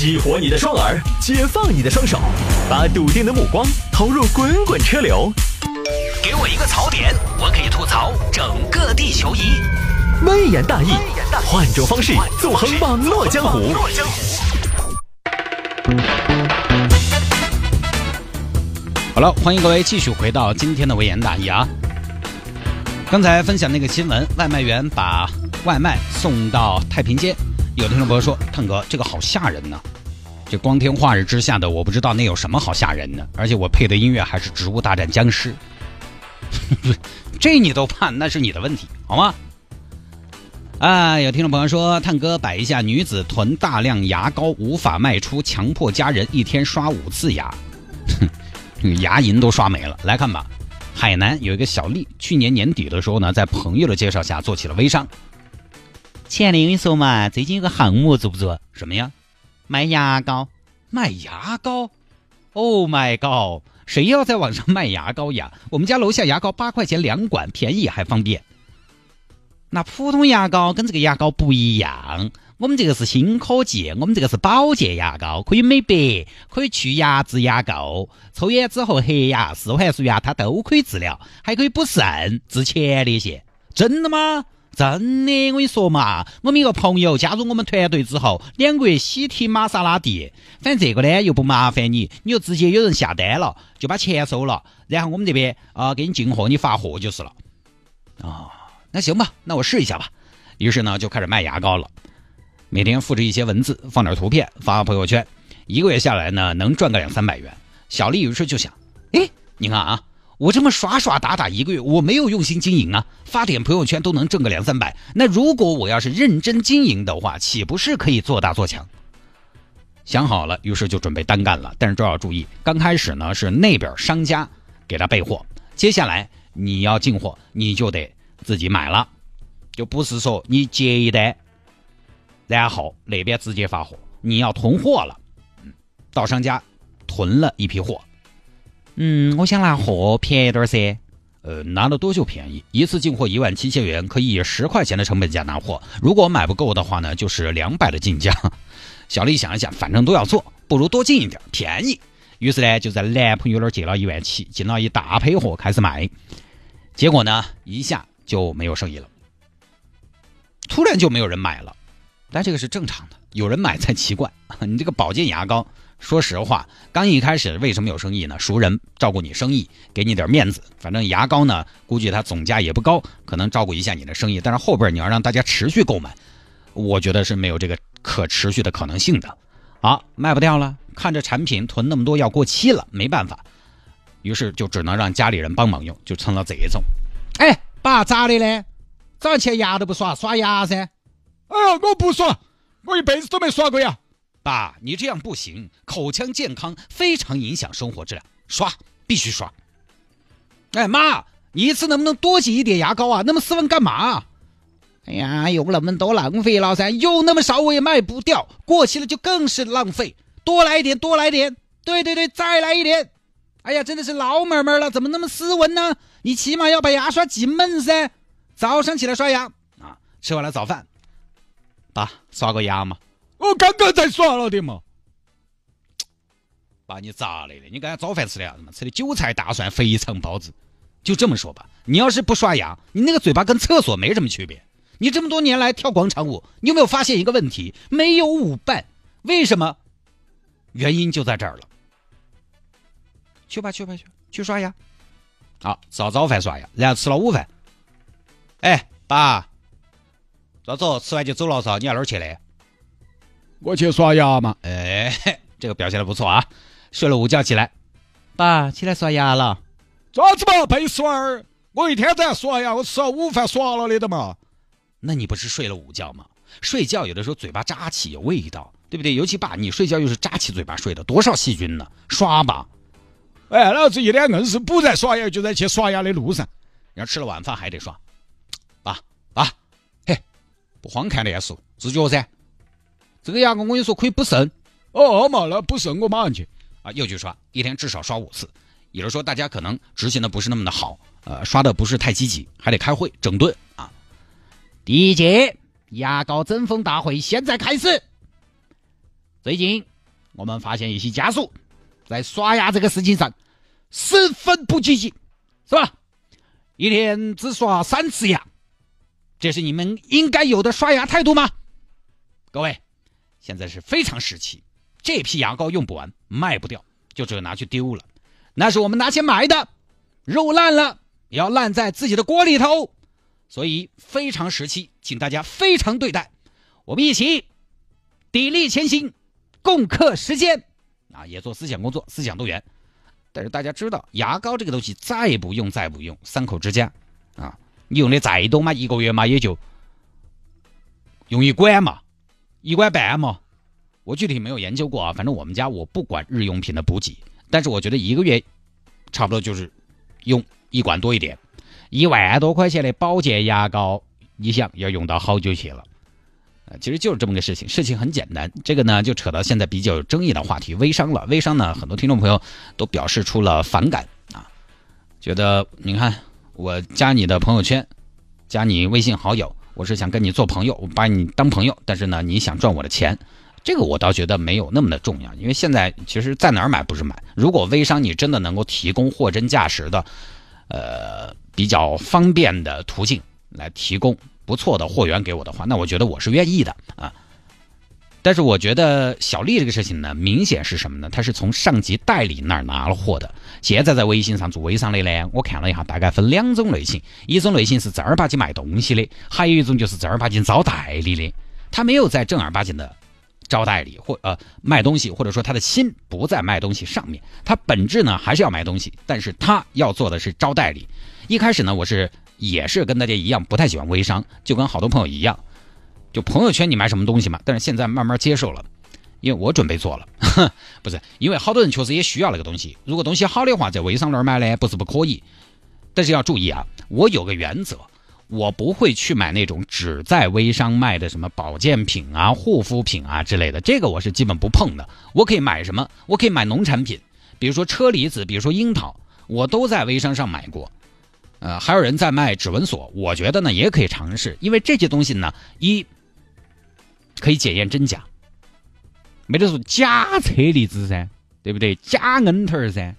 激活你的双耳，解放你的双手，把笃定的目光投入滚滚车流。给我一个槽点，我可以吐槽整个地球仪。微言大义，换种方式纵横网络江湖。好了，欢迎各位继续回到今天的微言大义啊。刚才分享那个新闻，外卖员把外卖送到太平间，有听众朋友说：“探哥，这个好吓人呢。”这光天化日之下的，我不知道那有什么好吓人的。而且我配的音乐还是《植物大战僵尸》，这你都怕，那是你的问题，好吗？啊，有听众朋友说，探哥摆一下女子囤大量牙膏无法卖出，强迫家人一天刷五次牙，哼，牙龈都刷没了。来看吧，海南有一个小丽，去年年底的时候呢，在朋友的介绍下做起了微商。亲爱的，我跟你说嘛，最近有个项目做不做？什么呀？卖牙膏，卖牙膏。Oh my god！谁要在网上卖牙膏呀？我们家楼下牙膏八块钱两管，便宜还方便。那普通牙膏跟这个牙膏不一样，我们这个是新科技，我们这个是保健牙膏，可以美白，可以去牙渍牙垢，抽烟之后黑牙、四环素牙它都可以治疗，还可以补肾、治前列腺。真的吗？真的，我跟你说嘛，我们一个朋友加入我们团队之后，两个月喜提玛莎拉蒂，反正这个呢又不麻烦你，你就直接有人下单了，就把钱收了，然后我们这边啊给你进货，你发货就是了。啊。那行吧，那我试一下吧。于是呢，就开始卖牙膏了。每天复制一些文字，放点图片，发朋友圈。一个月下来呢，能赚个两三百元。小丽于是就想：哎，你看啊，我这么耍耍打打一个月，我没有用心经营啊，发点朋友圈都能挣个两三百。那如果我要是认真经营的话，岂不是可以做大做强？想好了，于是就准备单干了。但是这要注意，刚开始呢是那边商家给他备货，接下来你要进货，你就得。自己买了，就不是说你接一单，然后那边直接发货，你要囤货了，到商家囤了一批货，嗯，我想拿货便宜点噻，呃，拿了多就便宜，一次进货一万七千元，可以以十块钱的成本价拿货，如果买不够的话呢，就是两百的进价。小丽想一想，反正都要做，不如多进一点，便宜。于是呢，就在男朋友那儿借了一万七，进了一大批货开始卖，结果呢，一下。就没有生意了，突然就没有人买了，但这个是正常的，有人买才奇怪。你这个保健牙膏，说实话，刚一开始为什么有生意呢？熟人照顾你生意，给你点面子。反正牙膏呢，估计它总价也不高，可能照顾一下你的生意。但是后边你要让大家持续购买，我觉得是没有这个可持续的可能性的。好，卖不掉了，看着产品囤那么多要过期了，没办法，于是就只能让家里人帮忙用，就成了这一种。哎。爸咋的嘞？早上起来牙都不刷，刷牙噻。哎呀，我不刷，我一辈子都没刷过牙。爸，你这样不行，口腔健康非常影响生活质量，刷必须刷。哎妈，你一次能不能多挤一点牙膏啊？那么斯文干嘛？哎呀，用那么多浪费了噻，有那么少我也卖不掉，过期了就更是浪费。多来一点，多来点。对对对，再来一点。哎呀，真的是老妹妹了，怎么那么斯文呢？你起码要把牙刷挤闷噻。早上起来刷牙啊，吃完了早饭，爸刷个牙嘛。我刚刚才刷了的嘛。把，你咋的了？你刚才早饭吃的啥子嘛？吃的韭菜大蒜肥肠包子。就这么说吧，你要是不刷牙，你那个嘴巴跟厕所没什么区别。你这么多年来跳广场舞，你有没有发现一个问题？没有舞伴，为什么？原因就在这儿了。去吧去吧去，去刷牙。好，吃了早饭刷牙，然后吃了午饭。哎，爸，走走，吃完就走了噻。你要哪儿去嘞？我去刷牙嘛。哎，这个表现的不错啊。睡了午觉起来，爸起来刷牙了。爪子嘛，背孙儿，我一天在刷牙，我吃了午饭刷了的的嘛。那你不是睡了午觉吗？睡觉有的时候嘴巴扎起有味道，对不对？尤其爸，你睡觉又是扎起嘴巴睡的，多少细菌呢？刷吧。哎，老子一天硬是不在刷牙，就在去刷牙的路上。然后吃了晚饭还得刷。爸爸，嘿，不慌看脸书，自觉噻。这个牙膏我跟你说可以补肾。哦嘛，那补肾我马上去。啊，又去刷，一天至少刷五次。也就是说，大家可能执行的不是那么的好，呃，刷的不是太积极，还得开会整顿啊。第一节牙膏争锋大会现在开始。最近我们发现一些家属在刷牙这个事情上十分不积极，是吧？一天只刷三次牙，这是你们应该有的刷牙态度吗？各位，现在是非常时期，这批牙膏用不完，卖不掉，就只有拿去丢了。那是我们拿钱买的，肉烂了要烂在自己的锅里头，所以非常时期，请大家非常对待。我们一起砥砺前行，共克时艰啊！也做思想工作，思想动员。但是大家知道，牙膏这个东西再不用再不用，三口之家啊，你用的再多嘛，一个月嘛也就用一管嘛，一管半嘛。我具体没有研究过啊，反正我们家我不管日用品的补给，但是我觉得一个月差不多就是用一管多一点，一万多块钱的保健牙膏，你想要用到好久去了？其实就是这么个事情，事情很简单。这个呢，就扯到现在比较有争议的话题——微商了。微商呢，很多听众朋友都表示出了反感啊，觉得你看我加你的朋友圈，加你微信好友，我是想跟你做朋友，我把你当朋友，但是呢，你想赚我的钱，这个我倒觉得没有那么的重要。因为现在其实在哪儿买不是买，如果微商你真的能够提供货真价实的，呃，比较方便的途径来提供。不错的货源给我的话，那我觉得我是愿意的啊。但是我觉得小丽这个事情呢，明显是什么呢？她是从上级代理那儿拿了货的。现在在微信上做微商的呢，我看了一下，大概分两种类型：一种类型是正儿八经卖东西的，还有一种就是正儿八经招代理的。他没有在正儿八经的招代理或呃卖东西，或者说他的心不在卖东西上面，他本质呢还是要卖东西，但是他要做的是招代理。一开始呢，我是。也是跟大家一样不太喜欢微商，就跟好多朋友一样，就朋友圈你买什么东西嘛。但是现在慢慢接受了，因为我准备做了，不是因为好多人确实也需要那个东西。如果东西好的话，在微商那儿买呢，不是不可以。但是要注意啊，我有个原则，我不会去买那种只在微商卖的什么保健品啊、护肤品啊之类的，这个我是基本不碰的。我可以买什么？我可以买农产品，比如说车厘子，比如说樱桃，我都在微商上买过。呃，还有人在卖指纹锁，我觉得呢也可以尝试，因为这些东西呢，一可以检验真假，没得说假车厘子噻，对不对？假恩头噻，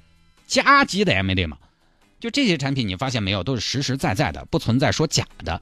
假鸡蛋没得嘛？就这些产品，你发现没有，都是实实在在的，不存在说假的。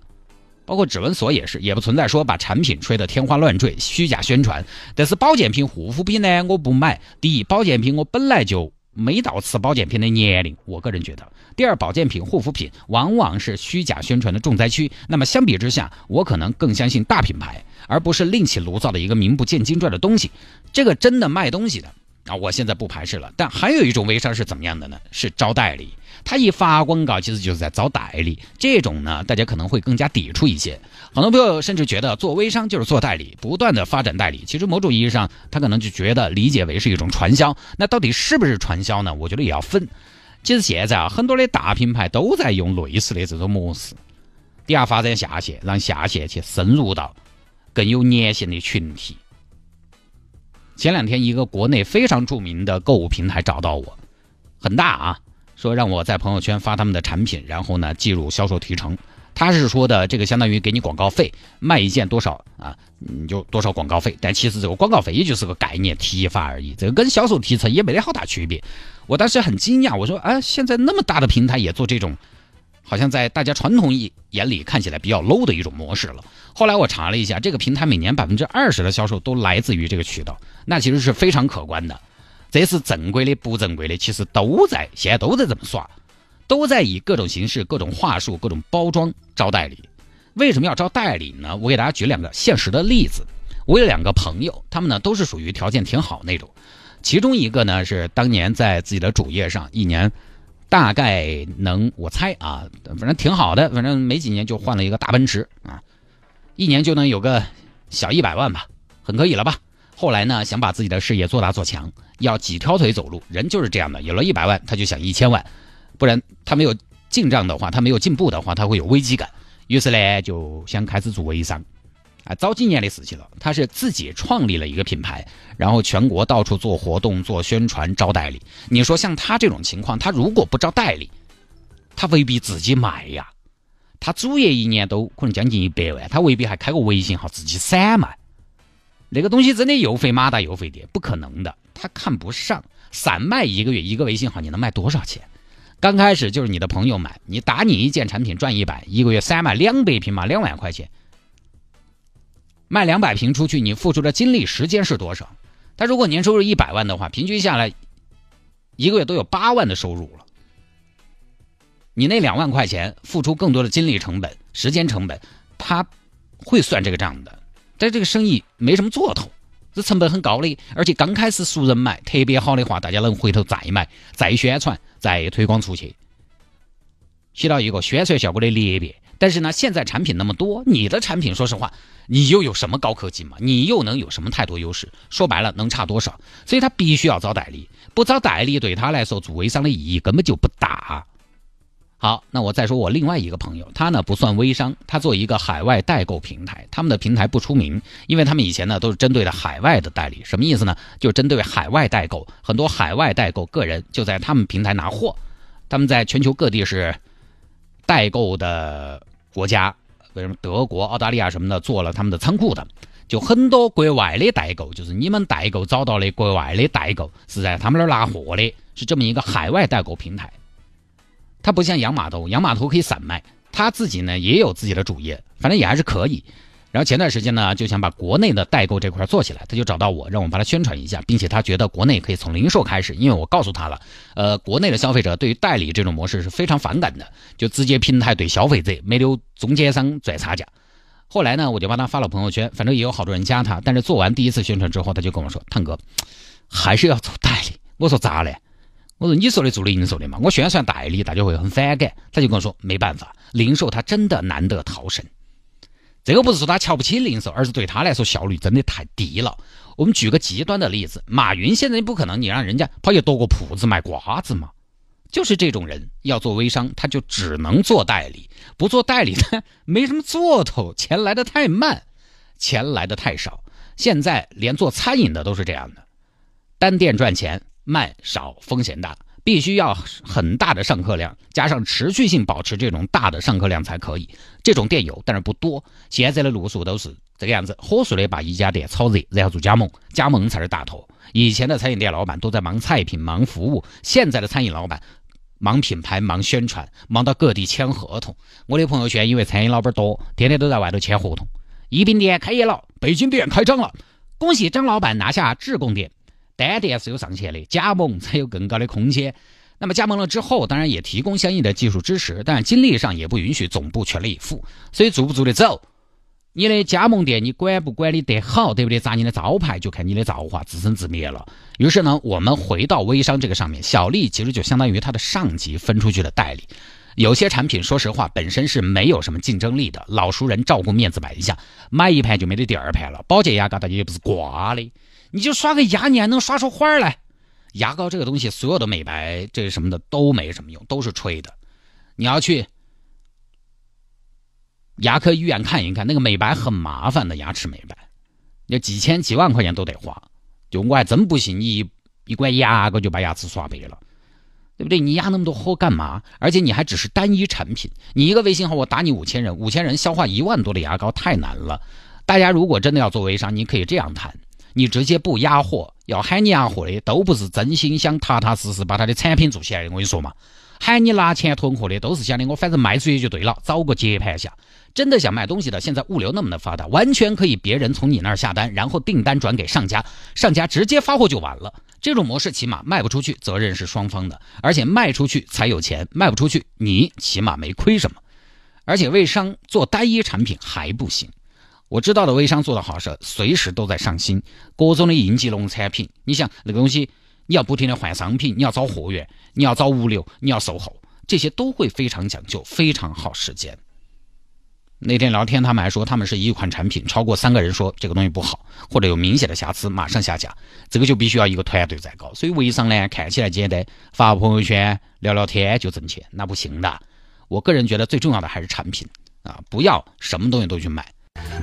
包括指纹锁也是，也不存在说把产品吹得天花乱坠、虚假宣传。但是保健品、护肤品呢，我不买。第一，保健品我本来就。没到吃保健品的年龄，我个人觉得。第二，保健品、护肤品往往是虚假宣传的重灾区。那么相比之下，我可能更相信大品牌，而不是另起炉灶的一个名不见经传的东西。这个真的卖东西的。啊，我现在不排斥了，但还有一种微商是怎么样的呢？是招代理，他一发广告，其实就是在招代理。这种呢，大家可能会更加抵触一些。很多朋友甚至觉得做微商就是做代理，不断的发展代理。其实某种意义上，他可能就觉得理解为是一种传销。那到底是不是传销呢？我觉得也要分。其实现在啊，很多的大品牌都在用类似的这种模式，底下发展下线，让下线去深入到更有粘性的群体。前两天，一个国内非常著名的购物平台找到我，很大啊，说让我在朋友圈发他们的产品，然后呢计入销售提成。他是说的这个相当于给你广告费，卖一件多少啊，你就多少广告费。但其实这个广告费也就是个概念提法而已，这个跟销售提成也没得好大区别。我当时很惊讶，我说啊，现在那么大的平台也做这种。好像在大家传统意眼里看起来比较 low 的一种模式了。后来我查了一下，这个平台每年百分之二十的销售都来自于这个渠道，那其实是非常可观的。这是正规的、不正规的，其实都在现在都在这么刷，都在以各种形式、各种话术、各种包装招代理。为什么要招代理呢？我给大家举两个现实的例子。我有两个朋友，他们呢都是属于条件挺好那种，其中一个呢是当年在自己的主页上一年。大概能我猜啊，反正挺好的，反正没几年就换了一个大奔驰啊，一年就能有个小一百万吧，很可以了吧？后来呢，想把自己的事业做大做强，要几条腿走路，人就是这样的，有了一百万他就想一千万，不然他没有进账的话，他没有进步的话，他会有危机感，于是呢就想开始做微商。啊，早几年的事情了。他是自己创立了一个品牌，然后全国到处做活动、做宣传、招代理。你说像他这种情况，他如果不招代理，他未必自己卖呀。他主业一年都可能将近一百万，他未必还开个微信号自己散卖。那个东西真的又费马达又费电，不可能的。他看不上。散卖一个月一个微信号，你能卖多少钱？刚开始就是你的朋友买，你打你一件产品赚一百，一个月三万两百平嘛，两万块钱，卖两百平出去，你付出的精力时间是多少？他如果年收入一百万的话，平均下来一个月都有八万的收入了。你那两万块钱付出更多的精力成本、时间成本，他会算这个账的。但这个生意没什么做头。这成本很高的，而且刚开始熟人买特别好的话，大家能回头再买、再宣传、再推广出去，起到一个宣传效果的裂变。但是呢，现在产品那么多，你的产品说实话，你又有什么高科技嘛？你又能有什么太多优势？说白了，能差多少？所以他必须要找代理，不找代理对他来说做微商的意义根本就不大。好，那我再说我另外一个朋友，他呢不算微商，他做一个海外代购平台，他们的平台不出名，因为他们以前呢都是针对的海外的代理，什么意思呢？就针对海外代购，很多海外代购个人就在他们平台拿货，他们在全球各地是代购的国家，为什么德国、澳大利亚什么的做了他们的仓库的，就很多国外的代购，就是你们代购找到的国外的代购是在他们那儿拿货的，是这么一个海外代购平台。它不像洋码头，洋码头可以散卖，他自己呢也有自己的主业，反正也还是可以。然后前段时间呢，就想把国内的代购这块做起来，他就找到我，让我帮他宣传一下，并且他觉得国内可以从零售开始，因为我告诉他了，呃，国内的消费者对于代理这种模式是非常反感的，就直接平台对消费者，没留中间商赚差价。后来呢，我就帮他发了朋友圈，反正也有好多人加他，但是做完第一次宣传之后，他就跟我说：“汤哥，还是要做代理。”我说：“咋嘞？”我说你说的做零售的嘛，我宣传代理，大家会很反感。他就跟我说没办法，零售它真的难得逃生。这个不是说他瞧不起零售，而是对他来说效率真的太低了。我们举个极端的例子，马云现在不可能你让人家跑去多个铺子卖瓜子嘛？就是这种人要做微商，他就只能做代理，不做代理他没什么做头，钱来的太慢，钱来的太少。现在连做餐饮的都是这样的，单店赚钱。慢少风险大，必须要很大的上客量，加上持续性保持这种大的上客量才可以。这种店有，但是不多。现在的路数都是这个样子，火速的把一家店炒热，然后做加盟，加盟才是大头。以前的餐饮店老板都在忙菜品、忙服务，现在的餐饮老板忙品牌、忙宣传，忙到各地签合同。我的朋友圈因为餐饮老板多，天天都在外头签合同。宜宾店开业了，北京店开张了，恭喜张老板拿下自贡店。单店是有上限的，加盟才有更高的空间。那么加盟了之后，当然也提供相应的技术支持，但精力上也不允许总部全力以赴。所以做不做得走，你的加盟店你管不管理得好，对不对？砸你的招牌就看你的造化自生自灭了。于是呢，我们回到微商这个上面，小丽其实就相当于他的上级分出去的代理。有些产品说实话本身是没有什么竞争力的，老熟人照顾面子买一下，买一盘就没得第二盘了。保洁牙膏大家也不是挂的。你就刷个牙，你还能刷出花来？牙膏这个东西，所有的美白这什么的都没什么用，都是吹的。你要去牙科医院看一看，那个美白很麻烦的牙齿美白，要几千几万块钱都得花。就我还真不信你一一管牙膏就把牙齿刷白了，对不对？你压那么多货干嘛？而且你还只是单一产品，你一个微信号我打你五千人，五千人消化一万多的牙膏太难了。大家如果真的要做微商，你可以这样谈。你直接不压货，要喊你压货的都不是真心想踏踏实实把他的产品做起来的。我跟你说嘛，喊你拿钱囤货的都是想的我反正卖出去就对了，找个接盘侠。真的想卖东西的，现在物流那么的发达，完全可以别人从你那儿下单，然后订单转给上家，上家直接发货就完了。这种模式起码卖不出去，责任是双方的，而且卖出去才有钱，卖不出去你起码没亏什么。而且微商做单一产品还不行。我知道的微商做的好是随时都在上新，各种的应急农产品。你想那个东西，你要不停的换商品，你要找货源，你要找物流，你要售后，这些都会非常讲究，非常耗时间。那天聊天，他们还说他们是一款产品，超过三个人说这个东西不好，或者有明显的瑕疵，马上下架。这个就必须要一个团队在搞。所以微商呢，看起来简单，发朋友圈聊聊天就挣钱，那不行的。我个人觉得最重要的还是产品啊，不要什么东西都去买。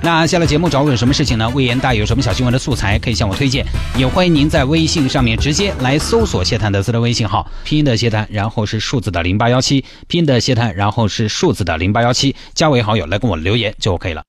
那下了节目找我有什么事情呢？魏延大有什么小新闻的素材可以向我推荐，也欢迎您在微信上面直接来搜索谢探德斯的微信号，拼音的谢探，然后是数字的零八幺七，拼音的谢探，然后是数字的零八幺七，加为好友来跟我留言就 OK 了。